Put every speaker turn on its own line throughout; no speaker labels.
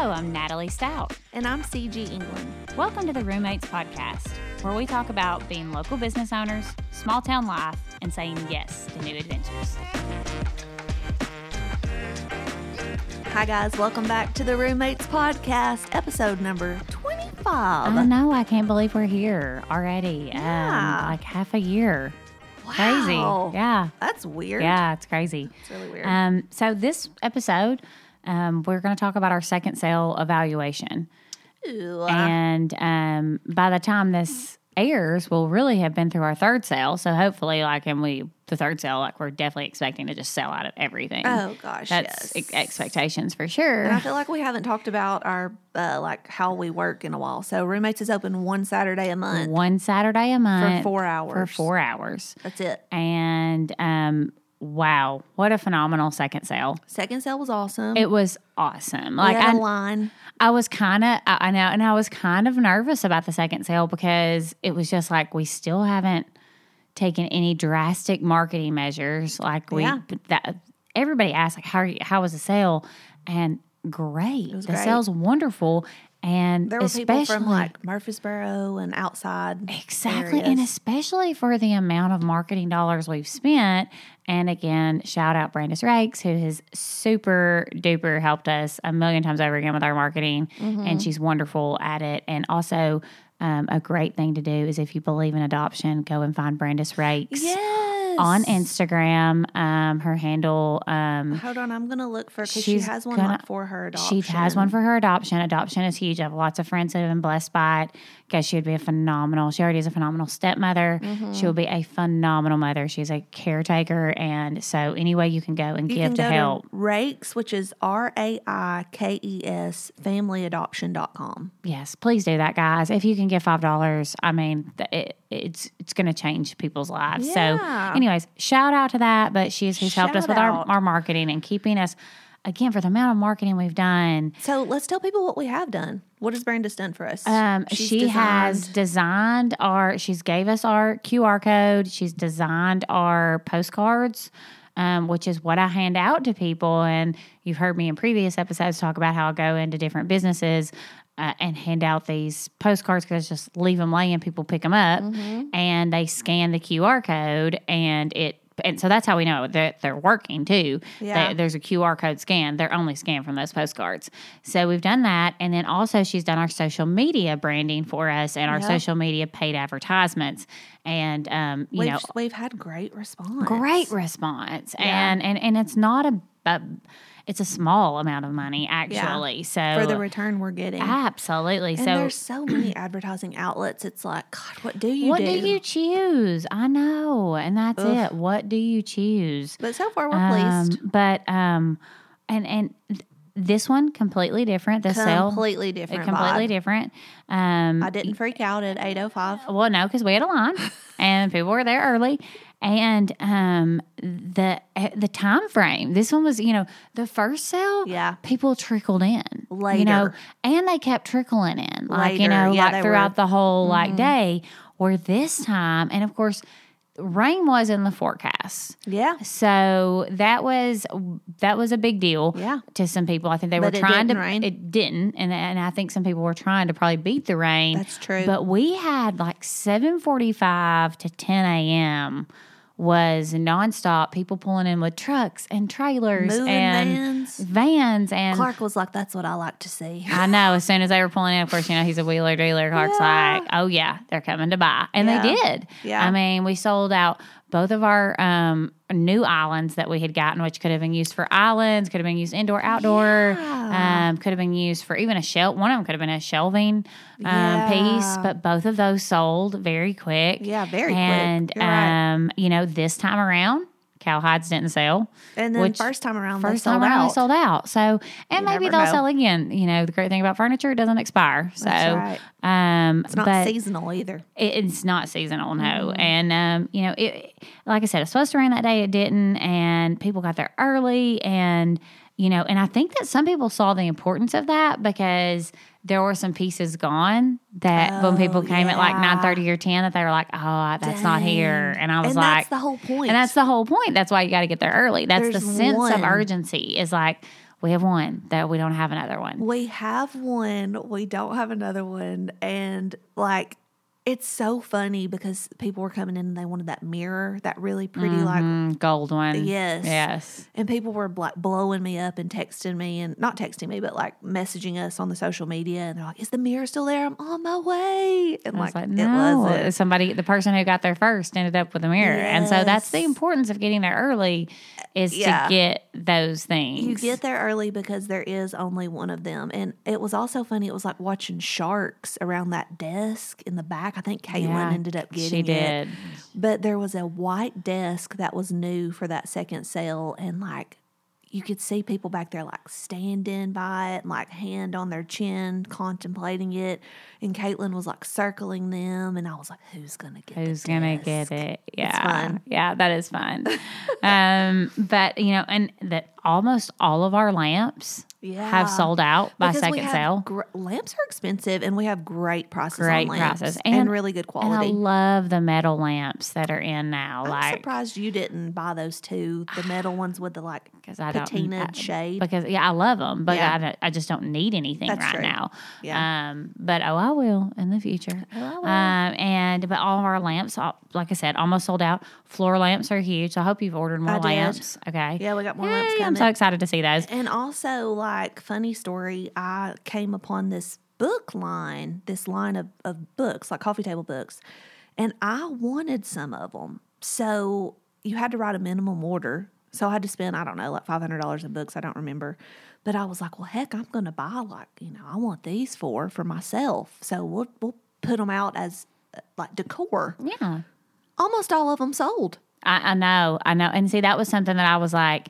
Hello, I'm Natalie Stout.
And I'm Cigi England.
Welcome to the Roommates Podcast, where we talk about being local business owners, small town life, and saying yes to new adventures.
Hi, guys. Welcome back to the Roommates Podcast, episode number 25.
I know, I can't believe we're here already.
Yeah.
Um, like half a year.
Wow.
Crazy. Yeah.
That's weird.
Yeah, it's crazy.
It's really weird.
Um, so this episode, um, we're going to talk about our second sale evaluation.
Ew.
and um, by the time this airs, we'll really have been through our third sale. So hopefully, like, and we the third sale, like, we're definitely expecting to just sell out of everything.
oh, gosh.
That's
yes.
ex- expectations for
And I feel like we haven't talked about our, uh, like, how we work in a while. So, Roommates is open one Saturday a month
One Saturday a month
for four hours.
for four hours,
That's it.
and um, wow, what a phenomenal second sale!
Second sale was awesome.
It was awesome. Like I,
line.
I was kind of, I I know, and I was kind of nervous about the second sale because it was just like we still haven't taken any drastic marketing measures. Like we,
Yeah.
that everybody asked, like, how are you, how was the sale? And great, the
great.
sale's wonderful, and
There were people
especially
from, like, Murfreesboro and outside.
Exactly. And especially for the amount of marketing dollars we've spent. And again, shout out Brandis Raikes, who has super duper helped us a million times over again with our marketing.
Mm-hmm.
And she's wonderful at it. And also, um, a great thing to do is if you believe in adoption, go and find Brandis Raikes
Yes.
On Instagram. Um, her handle, um,
Hold on, I'm gonna look for because she has one
gonna-
for her adoption.
She has one for her adoption. Adoption is huge. I have lots of friends that have been blessed by it because she would be a phenomenal, she already is a phenomenal stepmother.
Mm-hmm.
She will be a phenomenal mother. She's a caretaker. And so, any way you can go and
You
give to help.
to Raikes, which is R A I K E S, familyadoption.com.
yes, please do that, guys. If you can give $5, I mean, it, it's it's going to change people's lives.
Yeah.
So, anyways, shout out to that. But she's who's helped us with our, our marketing and keeping us, again, for the amount of marketing we've done.
So let's tell people what we have done. What has Brandis done for us?
Um, she has
designed-
designed our. She's gave us our QR code. She's designed our postcards, um, which is what I hand out to people. And you've heard me in previous episodes talk about how I go into different businesses. Uh, and hand out these postcards because just leave them laying, people pick them up,
Mm-hmm.
and they scan the QR code, and it and so that's how we know that they're working too.
Yeah.
They- there's a QR code scan. They're only scanned from those postcards. So we've done that. And then also she's done our social media branding for us and our social media paid advertisements. And um, you
we've,
know,
we've had great response.
great response. And and and it's not a, a it's a small amount of money actually. So
for the return we're getting.
absolutely.
and
so
there's so many advertising outlets. It's like, God, what do you
what
do?
do you choose? I know. And that's it. What do you choose?
But so far, we're
Um,
pleased.
but um, and and this one completely different. The sale
Completely different.
completely
vibe.
different. Um,
I didn't freak out at 805.
well, no, because we had a line and people were there early, and um, the eh, the time frame. This one was, you know, the first sale.
Yeah.
people trickled in you know,
Later.
and they kept trickling in, like you know,
Yeah,
like throughout
were. Mm-hmm.
the whole like day. Where this time, and of course, rain was in the forecast.
Yeah.
So that was that was a big deal
Yeah.
to some people. I think they
But
were trying to
didn't rain.
it didn't and and I think some people were trying to probably beat the rain.
That's true.
But we had like 7:45 to 10 a.m. was nonstop people pulling in with trucks and trailers
Moving
and
vans.
vans and
Clark was like, that's what I like to see.
I know. As soon as they were pulling in, of course, you know he's a wheeler dealer. Clark's
Yeah.
like, "Oh yeah, they're coming to buy," and
Yeah.
they did.
Yeah.
I mean, we sold out both of our um, new islands that we had gotten, which could have been used for islands, could have been used indoor, outdoor,
Yeah.
um, could have been used for even a shelf. One of them could have been a shelving um,
Yeah.
piece, but both of those sold very quick.
Yeah, very quick.
and
right.
um, you know, this time around, cowhides didn't sell.
And then
Which-
first time around,
First
they sold
time around,
out.
they sold out. So, and
You
maybe they'll
know.
sell again. You know, the great thing about furniture, it doesn't expire. So,
right.
um,
It's not seasonal either.
it, it's not seasonal, no.
Mm-hmm.
And um, you know, it like I said, it's supposed to rain that day. It didn't, and people got there early, and you know, and I think that some people saw the importance of that because there were some pieces gone that when oh, people
Oh,
came at like
yeah.
nine thirty or ten, that they were like, "Oh, that's not here," and I was
and
like,
that's the whole point.
and that's the whole point. That's why you got to get there early. That's the
There's
sense of urgency. Is like We have one, that we don't have another one.
We have one. We don't have another one. And like, it's so funny because people were coming in and they wanted that mirror, that really pretty, like,
Mm, gold one.
Yes.
Yes.
and people were like blowing me up and texting me and not texting me, but like messaging us on the social media. And they're like, "Is the mirror still there? I'm on my way." And
I
like,
was like,
it
no,
wasn't.
somebody, the person who got there first ended up with a mirror. And so that's the importance of getting there early is
Yeah.
to get those things.
You get there early because there is only one of them. And it was also funny. It was like watching sharks around that desk in the back. I think Caitlin
Yeah,
ended up getting
She
it. But there was a white desk that was new for that second sale. And like, you could see people back there like standing by it like hand on their chin, contemplating it. And Caitlin was like circling them. And I was like, who's going to get
it?
Who's
gonna
desk?
get it? Yeah,
fun.
yeah, that is fun. um, but you know, and that almost all of our lamps
Yeah.
have sold out by
Because
second sale.
gr- lamps are expensive, and we have great prices
Great
on lamps
prices.
and,
And-
really good
And I
quality.
love the metal lamps that are in now.
I'm
like
surprised you didn't buy those two, the metal ones with the like
because I don't
patina
I-
shade.
because yeah, I love them, but
Yeah.
I, don't- I just don't need anything
That's
right
true.
now.
Yeah.
Um, but oh, I will in the future.
Oh, I will.
Um, and but all of our lamps, all- like I said, almost sold out. Floor lamps are huge. So I hope you've ordered more
I did.
lamps. Okay.
Yeah, we got more lamps
Yay, I'm so excited to see those.
And also, like, funny story, I came upon this book line, this line of, of books, like coffee table books, and I wanted some of them. So you had to write a minimum order. So I had to spend, I don't know, like $500 in books. I don't remember. But I was like, well, heck, I'm going to buy, like, you know, I want these four for myself. So we'll, we'll put them out as uh, like decor.
Yeah.
Almost all of them sold.
I, I know, I know. And see, that was something that I was like,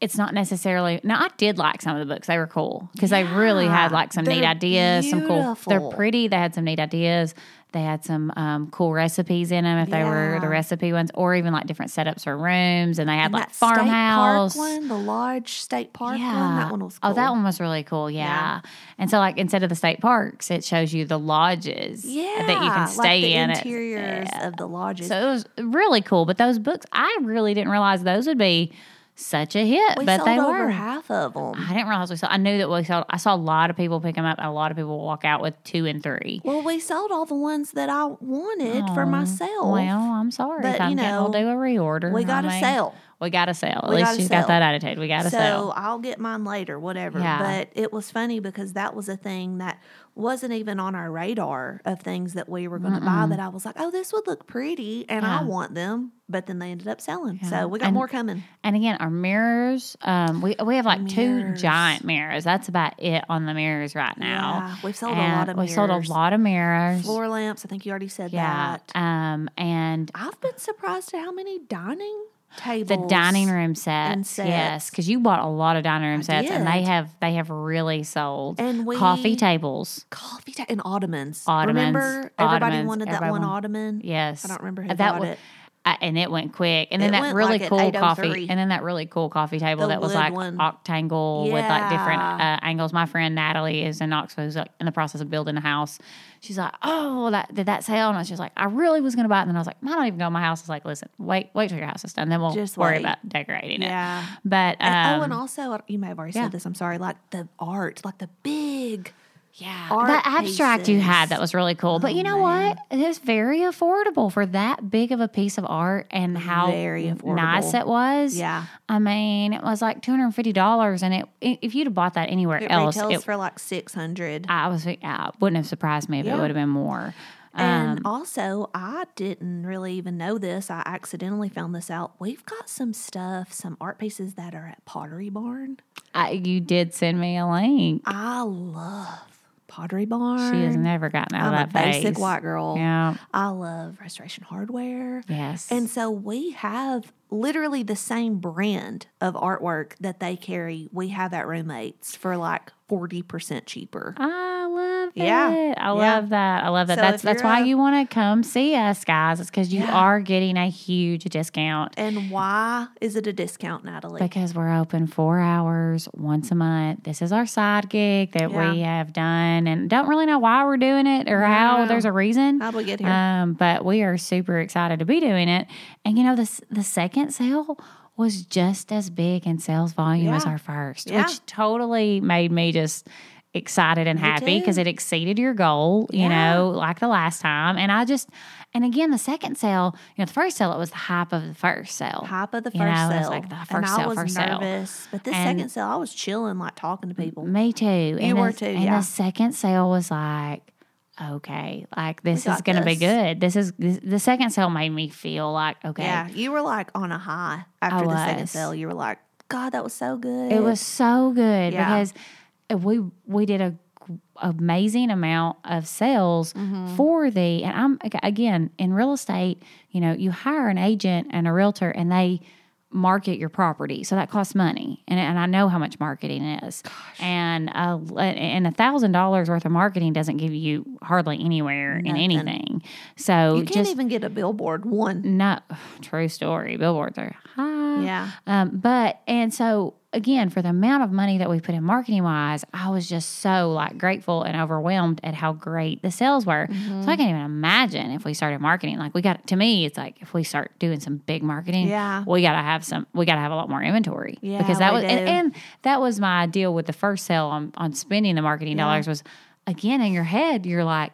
it's not necessarily. Now, I did like some of the books; they were cool because they really had like some neat ideas, some cool. They're pretty. They had some neat ideas. They had some um, cool recipes in them if they were the recipe ones, or even like different setups for rooms. And they had
And
like farmhouse.
one, the large state park one, that one was cool.
Oh, that one was really cool. Yeah. And so, like, instead of the state parks, it shows you the lodges
Yeah,
that you can stay
like the
in. It-
interiors
yeah.
of the lodges.
So it was really cool. But those books, I really didn't realize those would be such a hit.
we
but
sold
they
over
were.
half of them.
I didn't realize we saw. I knew that we saw. I saw a lot of people pick them up, and a lot of people walk out with two and three.
Well, we sold all the ones that I wanted for
Oh,
myself.
Well, I'm sorry.
But,
if I'm
you
getting- we'll do a reorder.
we got
I
to
mean,
sell.
We got to sell. At
We
least she's
sell.
got that attitude. We got to sell. So.
I'll get mine later, whatever.
Yeah.
But it was funny because that was a thing that wasn't even on our radar of things that we were going to buy. That I was like, oh, this would look pretty, and I want them. But then they ended up selling.
Yeah.
So we got
And-
more coming.
And again, our mirrors, um, we we have like two giant mirrors. That's about it on the mirrors right now.
Yeah, we've sold a lot of mirrors.
We sold a lot of mirrors.
Floor lamps. I think you already said
yeah.
that.
Um, and
I've been surprised at how many dining tables.
the dining room sets,
sets.
yes, because you bought a lot of dining room sets, and they have they have really sold
And we-
coffee tables.
coffee ta- and ottomans.
Ottomans,
Remember, everybody
ottomans,
wanted that
everybody
one
wanted-
ottoman.
Yes,
I don't remember who
that
bought
wa-
it.
Uh, and it went quick. And then
It
that really
like
cool coffee, and then that really cool coffee table
The
that was like
one.
octangle with like different uh, angles. My friend Natalie is in Knoxville, who's like in the process of building a house. She's like, "Oh, that did that sell?" And I was just like, "I really was going to buy it." And then I was like, "I don't even go to my house." It's like, "Listen, wait, wait till your house is done, then we'll
Just
worry
wait.
about decorating
Yeah.
it." Yeah. But um,
And, oh, and also, you may have already
yeah.
said this. I'm sorry. Like the art, like the big.
Yeah,
art
that abstract you had that was really cool. But
Oh,
you know
man.
what? It is very affordable for that big of a piece of art and how
Very affordable.
nice it was.
Yeah.
I mean, it was like two hundred and fifty dollars, and it if you'd have bought that anywhere
It
else, it,
for like six hundred.
I was I wouldn't have surprised me if it would have been more.
And
Um,
also, I didn't really even know this. I accidentally found this out. We've got some stuff, some art pieces that are at Pottery Barn.
I, you did send me a link.
I love Pottery Barn.
She has never gotten out
I'm a
of that
basic
phase.
white girl.
Yeah.
I love Restoration Hardware.
Yes.
And so we have literally the same brand of artwork that they carry. We have at Roommates for like 40% cheaper.
I love
Yeah.
it. I
Yeah.
love that. I love that.
So
that's that's why
a-
you want to come see us, guys. It's because you
Yeah.
are getting a huge discount
And why is it a discount, Natalie?
because we're open four hours once a month. This is our side gig that we have done, and don't really know why we're doing it or how. There's a reason.
How'd we get here?
Um, but we are super excited to be doing it. And you know, the s- the second sale was just as big in sales volume as our first,
Yeah.
which totally made me just excited and happy because it exceeded your goal, you
Yeah.
know, like the last time. And I just, and again, the second sale, you know, the first sale, it was the hype of the first sale.
Hype of the first
You know, it was
sale.
like the
and
first
I
sale,
was
first sale.
nervous. But this
And-
second sale, I was chilling, like talking to people.
Me too. and
were
the,
too,
And
yeah.
the second sale was like, okay, like this is going to be good. This is this, the second sale made me feel like okay.
Yeah, you were like on a high after the second sale. You were like, God, that was so good.
It was so good
Yeah.
because we we did a amazing amount of sales
Mm-hmm.
for the and I'm again in real estate, you know, you hire an agent and a realtor and they market your property. So that costs money. And and I know how much marketing is. And uh, and a thousand dollars worth of marketing doesn't give you hardly anywhere in anything. So
You can't
just
even get a billboard one.
no true story. Billboards are high.
Yeah.
Um, but and so again, for the amount of money that we put in marketing wise, I was just so like grateful and overwhelmed at how great the sales were.
Mm-hmm.
So I can't even imagine if we started marketing. Like we got to me, it's like if we start doing some big marketing,
Yeah.
we gotta have some we gotta have a lot more inventory.
Yeah,
because that was and, and that was my deal with the first sale on on spending the marketing dollars was again in your head, you're like,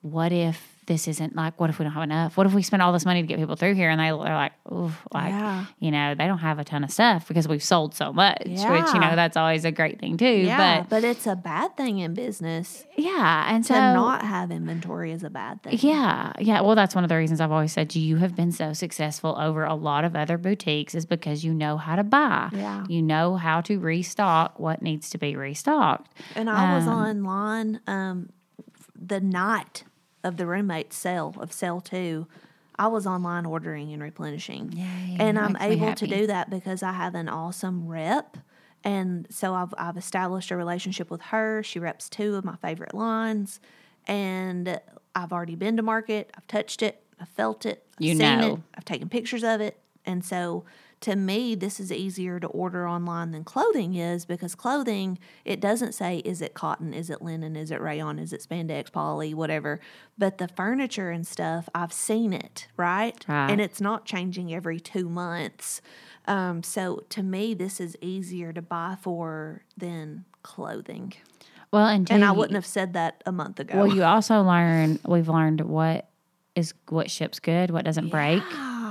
what if this isn't like what if we don't have enough? What if we spend all this money to get people through here and they, they're like, ooh, like
Yeah.
you know, they don't have a ton of stuff because we've sold so much, which, you know, that's always a great thing too.
Yeah,
But
but, it's a bad thing in business.
yeah. And
To
so,
not have inventory is a bad thing.
yeah. Yeah. Well, that's one of the reasons I've always said you have been so successful over a lot of other boutiques is because you know how to buy.
Yeah.
You know how to restock what needs to be restocked.
And I was
Um,
online um, the night of the roommate's sale of sale two. I was online ordering and replenishing.
Yay,
and I'm able to do that because I have an awesome rep. And so I've, I've established a relationship with her. She reps two of my favorite lines. And I've already been to market. I've touched it. I've felt it. I've
You
seen
know.
it. I've taken pictures of it. And so to me, this is easier to order online than clothing is because clothing, it doesn't say, is it cotton? Is it linen? Is it rayon? Is it spandex, poly, whatever. But the furniture and stuff, I've seen it, right?
Right.
And it's not changing every two months. Um, so to me, this is easier to buy for than clothing.
Well, and,
And I wouldn't have said that a month ago.
Well, you also learn, we've learned what is, what ships good, what doesn't break.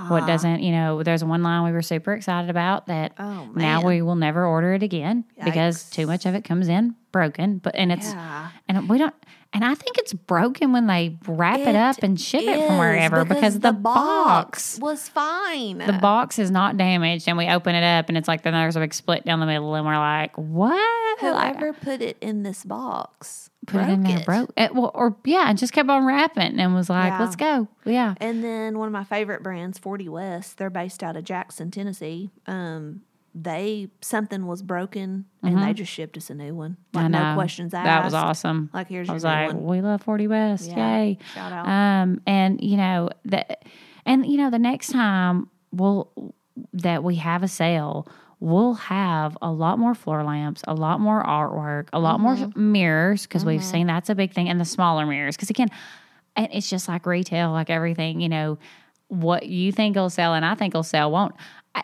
What uh-huh. doesn't, you know, there's one line we were super excited about that
Oh,
now we will never order it again because too much of it comes in broken. But, and it's,
Yeah.
and we don't, and I think it's broken when they wrap it,
It
up and ship it from wherever because, the, box,
was fine.
the box is not damaged and we open it up and it's like then there's a big split down the middle and we're like, what? Like,
Whoever put it in this box
put it in there, broke it. Well, or yeah, and just kept on wrapping and was like,
Yeah.
let's go. Yeah.
And then one of my favorite brands, 40 West, they're based out of Jackson, Tennessee. Um, they something was broken and they just shipped us a new one. Like
Mm-hmm. I know.
no questions asked.
That was awesome.
Like here's
I
your
was
new
like,
one.
we love 40 West.
Yeah.
Yay.
Shout out.
Um, and you know, that, and you know, the next time we'll, that we have a sale, we'll have a lot more floor lamps, a lot more artwork, a lot
Mm-hmm.
more mirrors, because we've seen that's a big thing, and the smaller mirrors. Because again, and it's just like retail, like everything, you know, what you think will sell and I think will sell won't.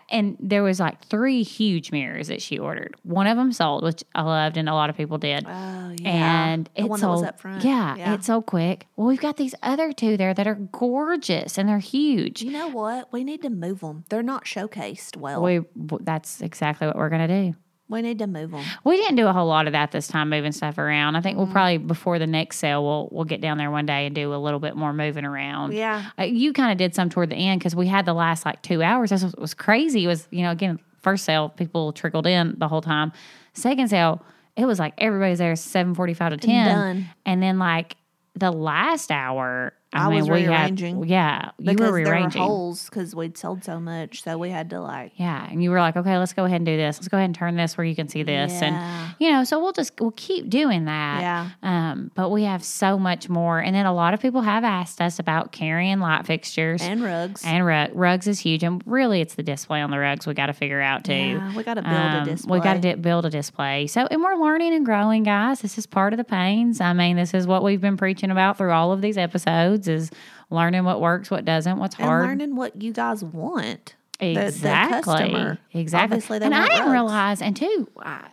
And there was like three huge mirrors that she ordered. One of them sold, which I loved, and a lot of people did.
Oh yeah.
And
the
it
one that was
sold-
up front.
Yeah,
yeah.
it's so quick. Well, we've got these other two there that are gorgeous and they're huge.
you know what? We need to move them. They're not showcased well.
We that's exactly what we're gonna do.
We need to move them.
We didn't do a whole lot of that this time, moving stuff around. I think
Mm-hmm.
we'll probably before the next sale, we'll we'll get down there one day and do a little bit more moving around.
Yeah.
Uh, you kind of did some toward the end because we had the last like two hours. This was, was crazy. It was you know again first sale people trickled in the whole time. Second sale it was like everybody's there seven forty five to ten,
done.
and then like the last hour. I,
I
mean,
was rearranging
Had, yeah, you
Because
were
there were holes because we'd sold so much, so we had to like.
Yeah, and you were like, okay, let's go ahead and do this. Let's go ahead and turn this where you can see this,
Yeah.
and you know, so we'll just we'll keep doing that.
Yeah.
Um, but we have so much more, and then a lot of people have asked us about carrying light fixtures
And rugs.
and rug, rugs is huge, and really, it's the display on the rugs we got to figure out too.
Yeah, we got to build a
Um,
display.
We got to di- build a display. So, and we're learning and growing, guys. This is part of the pains. I mean, this is what we've been preaching about through all of these episodes: is learning what works, what doesn't, what's
and
hard.
learning what you guys want. the- the
exactly,
customer.
exactly.
Obviously,
and I didn't realize, and two, I,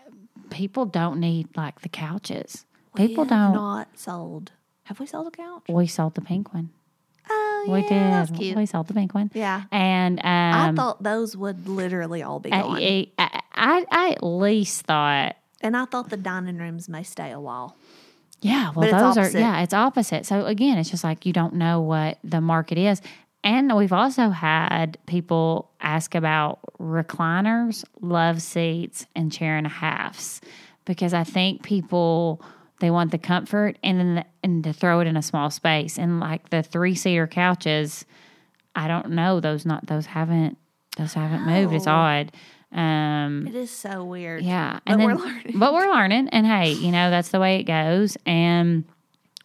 people don't need like the couches. People
We have
don't.
not sold. Have we sold a couch?
we sold the pink one.
Oh,
We
yeah,
did.
That's cute.
We sold the pink one.
Yeah.
And um,
I thought those would literally all be gone.
I, I, I, I at least thought,
and I thought the dining rooms may stay a while.
Yeah, well, those are, yeah, it's opposite. So again, it's just like you don't know what the market is. And we've also had people ask about recliners, love seats, and chair and a halves because I think people they want the comfort and then the, and to throw it in a small space. And like the three seater couches, I don't know those not those haven't those haven't moved. It's odd. Um,
It is so weird.
yeah,
But
and then,
we're learning.
But we're learning, and hey, you know that's the way it goes. And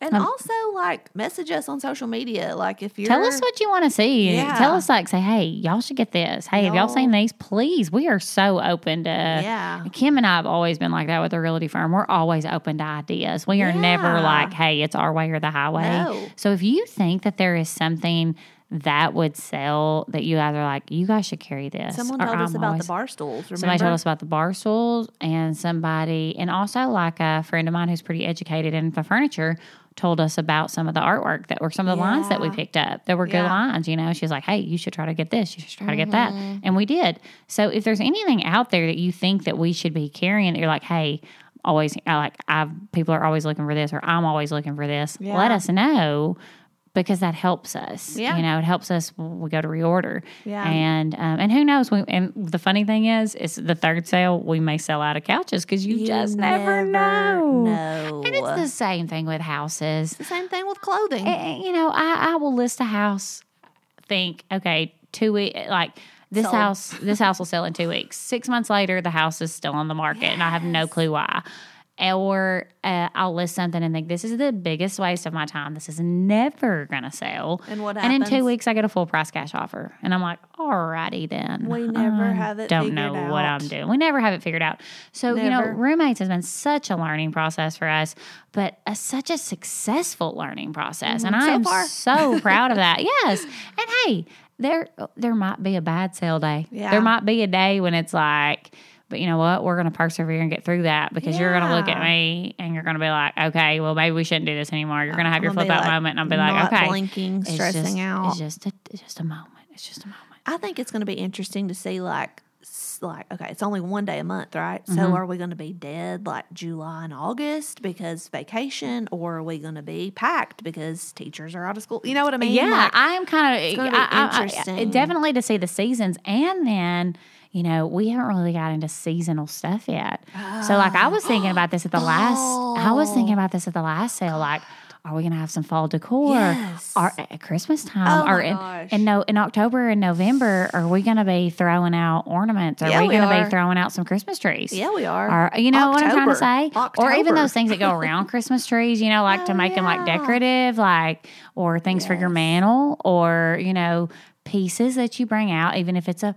And also, like, message us on social media. Like, if you're.
tell us what you want to see.
Yeah.
Tell us, like, say, hey, y'all should get this. Hey, have y'all
Y'all-
seen these? Please, we are so open to.
Yeah.
Kim and I have always been like that with the realty firm. We're always open to ideas. We are never like, hey, it's our way or the highway.
No.
So if you think that there is something that would sell that you guys are like, you guys should carry this.
Someone
or
told us
I'm
about
always-
the bar stools. Remember?
Somebody told us about the bar stools, and somebody, and also like a friend of mine who's pretty educated in the furniture, told us about some of the artwork that were some of the lines that we picked up. That were good
Yeah.
lines. You know, she was like, "Hey, you should try to get this. You should try to get that,"
Mm-hmm.
and we did. So if there's anything out there that you think that we should be carrying, that you're like, "Hey." Always, I like I've people are always looking for this, or I'm always looking for this. Let us know because that helps us.
Yeah.
You know, it helps us we go to reorder.
Yeah.
And um, and who knows? We, and the funny thing is, it's the third sale. We may sell out of couches because you,
You
just never, know.
know.
And it's the same thing with houses.
the same thing with clothing.
Eh, You know, I, I will list a house. Think okay, two weeks like. This
Sold.
house, this house will sell in two weeks. Six months later, the house is still on the market, and I have no clue why. Or uh, I'll list something and think this is the biggest waste of my time. This is never gonna sell.
And what
And in two weeks, I get a full price cash offer, and I'm like, alrighty then.
We never
I
have it
Don't know what I'm doing. We never have it figured out. So you know, roommates has been such a learning process for us, but a, such a successful learning process, and I
Mm-hmm. So
am
far.
so proud of that. Yes, and hey, there there might be a bad sale day.
Yeah.
There might be a day when it's like. But you know what? We're going to persevere and get through that because you're going to look at me and you're going to be like, okay, well, maybe we shouldn't do this anymore. You're going to have your
I'm gonna
flip out
like,
moment, and I'll be like, okay,
blinking,
It's
stressing
just-
out.
It's just a, it's just a moment. It's just a moment.
I think it's going to be interesting to see like like okay, it's only one day a month, right?
Mm-hmm.
So are we going to be dead like July and August because vacation, or are we going to be packed because teachers are out of school? You know what I mean?
Yeah,
Like,
I'm kind of
gonna
I, I-
interesting.
definitely to see the seasons, and then you know we haven't really got into seasonal stuff yet. So like I was thinking about this at the last. I was thinking about this at the last sale. Like, are we gonna have some fall decor?
Yes.
Or at Christmas time?
Oh
or
my
in,
gosh.
in no in October and November? Are we gonna be throwing out ornaments? Are
Yeah,
we
we
gonna
are.
be throwing out some Christmas trees?
yeah, we are.
Or you know what I'm trying to say?
October.
Or even those things that go around Christmas trees, you know, like to
Oh,
make them like decorative, like or things for your mantle, or you know, pieces that you bring out, even if it's a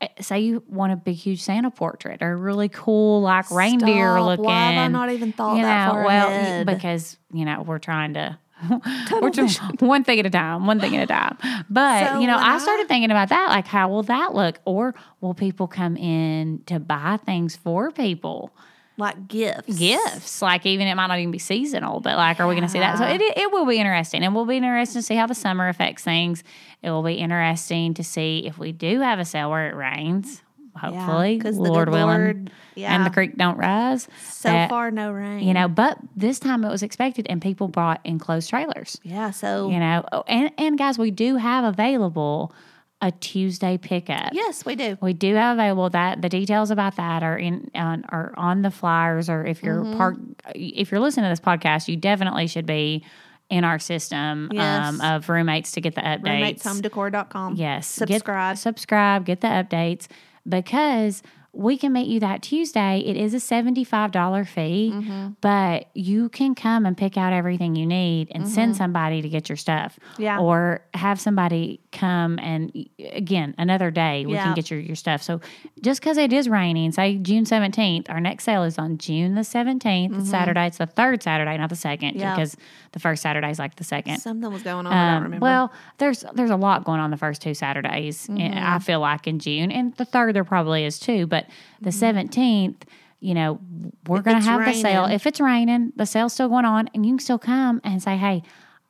Eh, say you want a big huge Santa portrait or a really cool like reindeer
Stop.
looking.
Why have I not even thought
you
that
know,
far
well,
ahead?
because you know we're trying to. we're just one thing at a time, one thing at a time. But
So
you know, I
I-
started thinking about that. Like, how will that look? Or will people come in to buy things for people?
Like gifts.
gifts. Like even it might not even be seasonal, but like, are we going to see that? So it, it will be interesting, and we'll be interesting to see how the summer affects things. It will be interesting to see if we do have a sale where it rains. Hopefully,
the
Lord willing,
Lord-
and the creek don't rise.
So
that,
far, no rain.
you know. But this time it was expected, and people brought enclosed trailers.
Yeah. So
You know, oh, and and guys, we do have available a Tuesday pickup.
yes, we do.
We do have available that the details about that are in on are on the flyers or if you're
Mm-hmm.
part if you're listening to this podcast, you definitely should be in our system
Yes.
um, of roommates to get the updates.
RoommatesHomeDecor.com.
Yes,
Subscribe.
Get, subscribe. Get the updates because we can meet you that Tuesday. It is a $75 fee,
Mm-hmm.
but you can come and pick out everything you need and send somebody to get your stuff.
Mm-hmm. Yeah.
Or have somebody come and, again, another day we
Yeah.
can get your, your stuff. So just because it is raining, say June 17th, our next sale is on June the 17th. It's Saturday. It's the third Saturday, not the second,
Mm-hmm. Yeah.
because the first Saturday is like the second.
Something was going on. I don't
Um,
remember.
well, there's there's a lot going on the first two Saturdays.
Mm-hmm.
I feel like in June, and the third there probably is too. But the 17th, you know, we're going to have the sale. If it's raining, the sale's still going on, and you can still come and say, "Hey,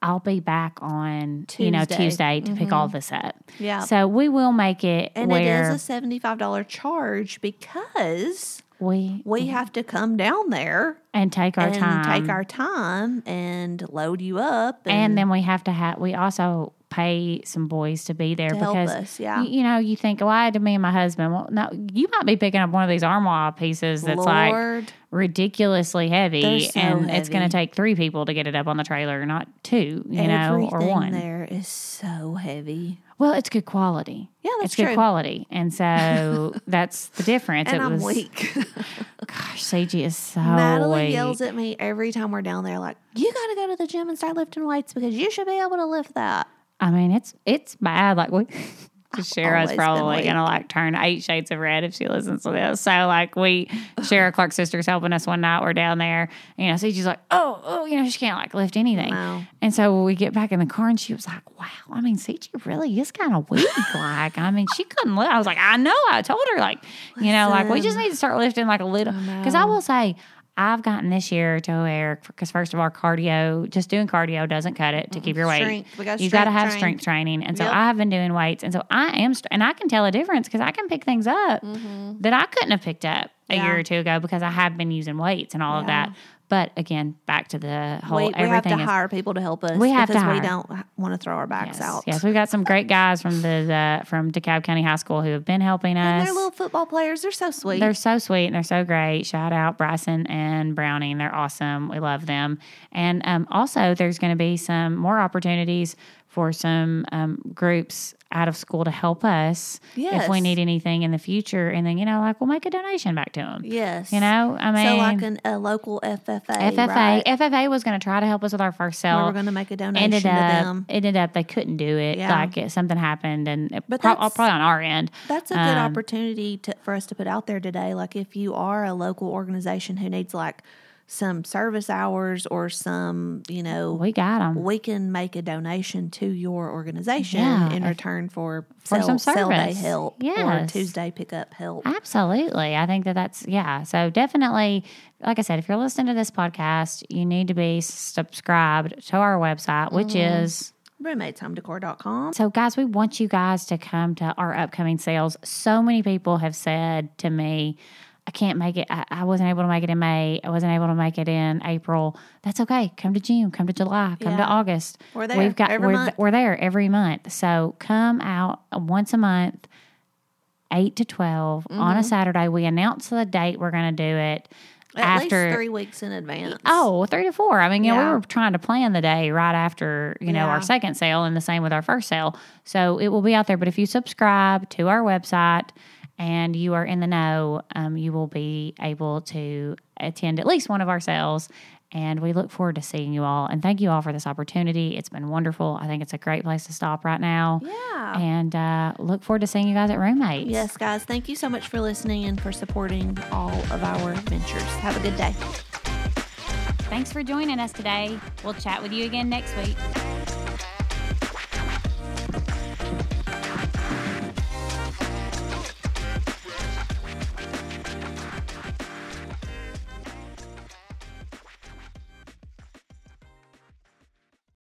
I'll be back on you know
Tuesday. Mm-hmm.
To pick all this up."
Yeah.
So we will make it
and
where
it is a seventy-five dollar charge because
we
we have to come down there
and take our
and
time.
take our time and load you up, and,
and then we have to have we also pay some boys to be there
To
because
us, yeah.
you, you know you think well I had to me and my husband well no you might be picking up one of these armoire pieces that's like ridiculously heavy
so
and it's going to take three people to get it up on the trailer not two you know or
everything
one
there is so heavy.
well it's good quality
Yeah, that's
it's good
true.
quality and so that's the difference
And
it
I'm
was
weak.
gosh Cigi is so
Natalie
weak.
yells at me every time we're down there, like, "You got to go to the gym and start lifting weights because you should be able to lift that."
I mean, it's it's bad. Like we, Shara's probably gonna like turn eight shades of red if she listens to this. So like we, Shara Clark's sister's helping us one night. We're down there, you know. So she's like, oh, oh, you know, she can't like lift anything.
Wow.
And so we get back in the car, and she was like, wow, I mean, Cigi really is kind of weak. like, I mean, she couldn't lift. I was like, I know. I told her like, you know, like we just need to start lifting like a little. Because I will say. I've gotten this year to where, because first of all, cardio, just doing cardio doesn't cut it to keep your weight.
Strength. We got
You've got to have
train.
strength training. And so
Yep.
I have been doing weights. And so I am, and I can tell a difference because I can pick things up that I couldn't have picked up a
Mm-hmm. Yeah.
year or two ago because I have been using weights and all of that. But again, back to the whole
We, we have to
is.
hire people to help us.
We have to
because we don't want to throw our backs
Yes,
out.
yes, we've got some great guys from the, the from DeKalb County High School who have been helping
And
us.
they're little football players. They're so sweet.
They're so sweet and they're so great. Shout out Bryson and Browning. They're awesome. We love them. And um, also, there's going to be some more opportunities for some um, groups out of school to help us if we need anything in the future. And then, you know, like we'll make a donation back to them.
yes.
You know, I mean,
so like an, a local FFA.
FFA,
right?
FFA was going to try to help us with our first sale.
We were going to make a donation
ended
to
up,
them.
ended up, they couldn't do it.
Yeah.
Like it, something happened, and it
But
pro- probably on our end.
That's a good
Um,
opportunity to, for us to put out there today. Like if you are a local organization who needs like some service hours or some, you know,
We got them.
we can make a donation to your organization
Yeah,
in return for,
for
sell,
some service.
help or Tuesday pickup help.
Absolutely. I think that that's, yeah. So definitely, like I said, if you're listening to this podcast, you need to be subscribed to our website, which
Mm-hmm.
is.
RoommatesHomeDecor.com.
So, guys, we want you guys to come to our upcoming sales. So many people have said to me, I can't make it. I, I wasn't able to make it in May. I wasn't able to make it in April. That's okay. Come to June. Come to July. Come to August.
We're there
We've got.
every
we're,
month.
we're there every month. So come out once a month, eight to 12 on
Mm-hmm.
a Saturday. We announce the date we're going to do it
At
after
least three weeks in advance.
Oh, three to four. I mean, you know,
Yeah.
we were trying to plan the day right after, you know,
Yeah.
our second sale and the same with our first sale. So it will be out there. But if you subscribe to our website and you are in the know, um, you will be able to attend at least one of our sales. And we look forward to seeing you all. And thank you all for this opportunity. It's been wonderful. I think it's a great place to stop right now.
Yeah.
And uh, look forward to seeing you guys at Roommates.
Yes, guys. Thank you so much for listening and for supporting all of our ventures. Have a good day.
Thanks for joining us today. We'll chat with you again next week.